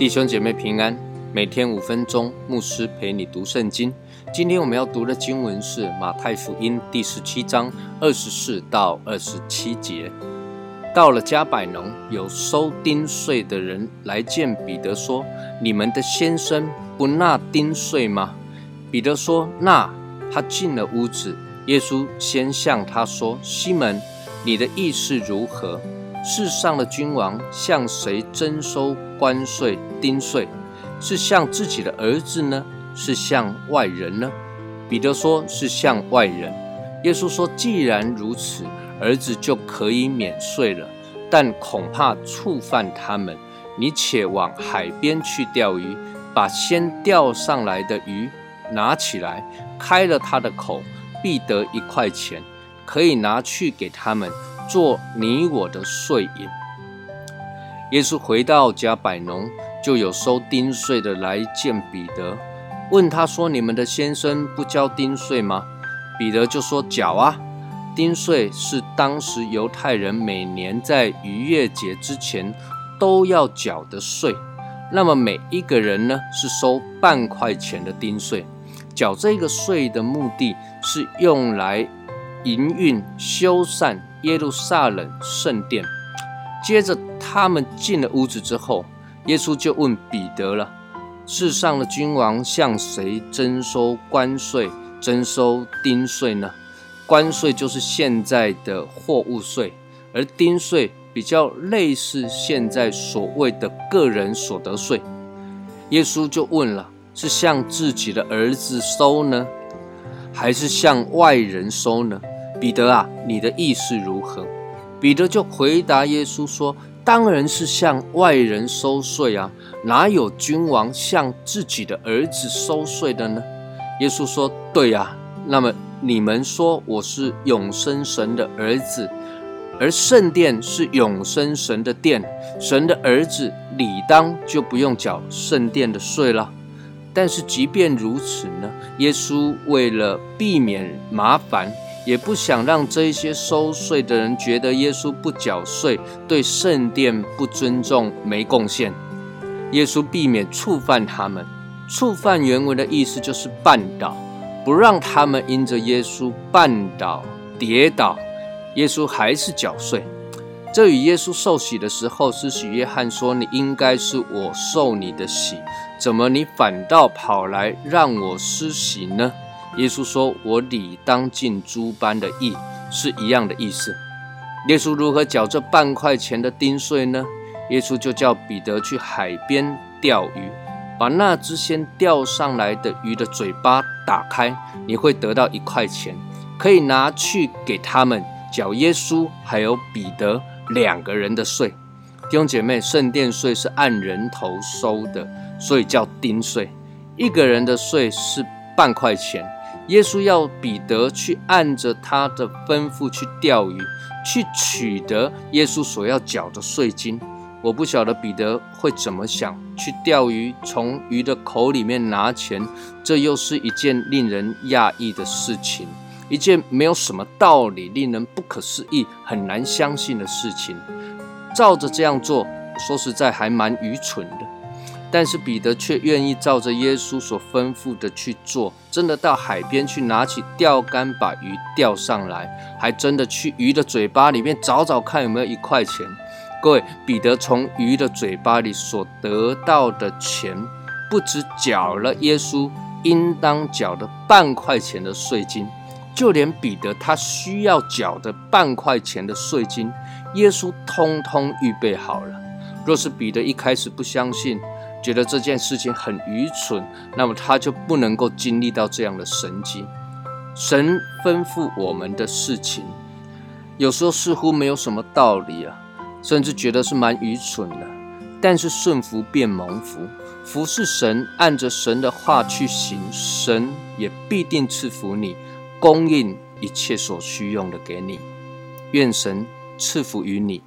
弟兄姐妹平安，每天五分钟，牧师陪你读圣经。今天我们要读的经文是马太福音第十七章二十四到二十七节。到了加百农，有收丁税的人来见彼得，说：“你们的先生不纳丁税吗？”彼得说：“纳。”他进了屋子，耶稣先向他说：“西门，你的意思如何？”世上的君王向谁征收关税、丁税？是向自己的儿子呢？是向外人呢？彼得说是向外人。耶稣说：“既然如此，儿子就可以免税了。但恐怕触犯他们。你且往海边去钓鱼，把先钓上来的鱼拿起来，开了他的口，必得一块钱，可以拿去给他们。”做你我的税银。耶稣回到加百农，就有收丁税的来见彼得，问他说：“你们的先生不交丁税吗？”彼得就说：“缴啊！丁税是当时犹太人每年在逾越节之前都要缴的税。那么每一个人呢，是收半块钱的丁税。缴这个税的目的是用来营运修缮。”耶路撒冷圣殿。接着，他们进了屋子之后，耶稣就问彼得了：“世上的君王向谁征收关税、征收丁税呢？关税就是现在的货物税，而丁税比较类似现在所谓的个人所得税。”耶稣就问了：“是向自己的儿子收呢，还是向外人收呢？”彼得啊，你的意思如何？彼得就回答耶稣说：“当然是向外人收税啊，哪有君王向自己的儿子收税的呢？”耶稣说：“对呀，那么你们说我是永生神的儿子，而圣殿是永生神的殿，神的儿子理当就不用缴圣殿的税了。但是即便如此呢，耶稣为了避免麻烦。”也不想让这些收税的人觉得耶稣不缴税，对圣殿不尊重，没贡献。耶稣避免触犯他们，触犯原文的意思就是绊倒，不让他们因着耶稣绊倒、跌倒。耶稣还是缴税。这与耶稣受洗的时候，施洗约翰说：“你应该是我受你的洗，怎么你反倒跑来让我施洗呢？”耶稣说：“我理当尽诸般的义，是一样的意思。”耶稣如何缴这半块钱的丁税呢？耶稣就叫彼得去海边钓鱼，把那只先钓上来的鱼的嘴巴打开，你会得到一块钱，可以拿去给他们缴耶稣还有彼得两个人的税。弟兄姐妹，圣殿税是按人头收的，所以叫丁税。一个人的税是半块钱。耶稣要彼得去按着他的吩咐去钓鱼，去取得耶稣所要缴的税金。我不晓得彼得会怎么想，去钓鱼，从鱼的口里面拿钱，这又是一件令人讶异的事情，一件没有什么道理、令人不可思议、很难相信的事情。照着这样做，说实在还蛮愚蠢的。但是彼得却愿意照着耶稣所吩咐的去做，真的到海边去拿起钓竿把鱼钓上来，还真的去鱼的嘴巴里面找找看有没有一块钱。各位，彼得从鱼的嘴巴里所得到的钱，不止缴了耶稣应当缴的半块钱的税金，就连彼得他需要缴的半块钱的税金，耶稣通通预备好了。若是彼得一开始不相信，觉得这件事情很愚蠢，那么他就不能够经历到这样的神迹。神吩咐我们的事情，有时候似乎没有什么道理啊，甚至觉得是蛮愚蠢的。但是顺服变蒙福，服侍神，按着神的话去行，神也必定赐福你，供应一切所需用的给你。愿神赐福于你。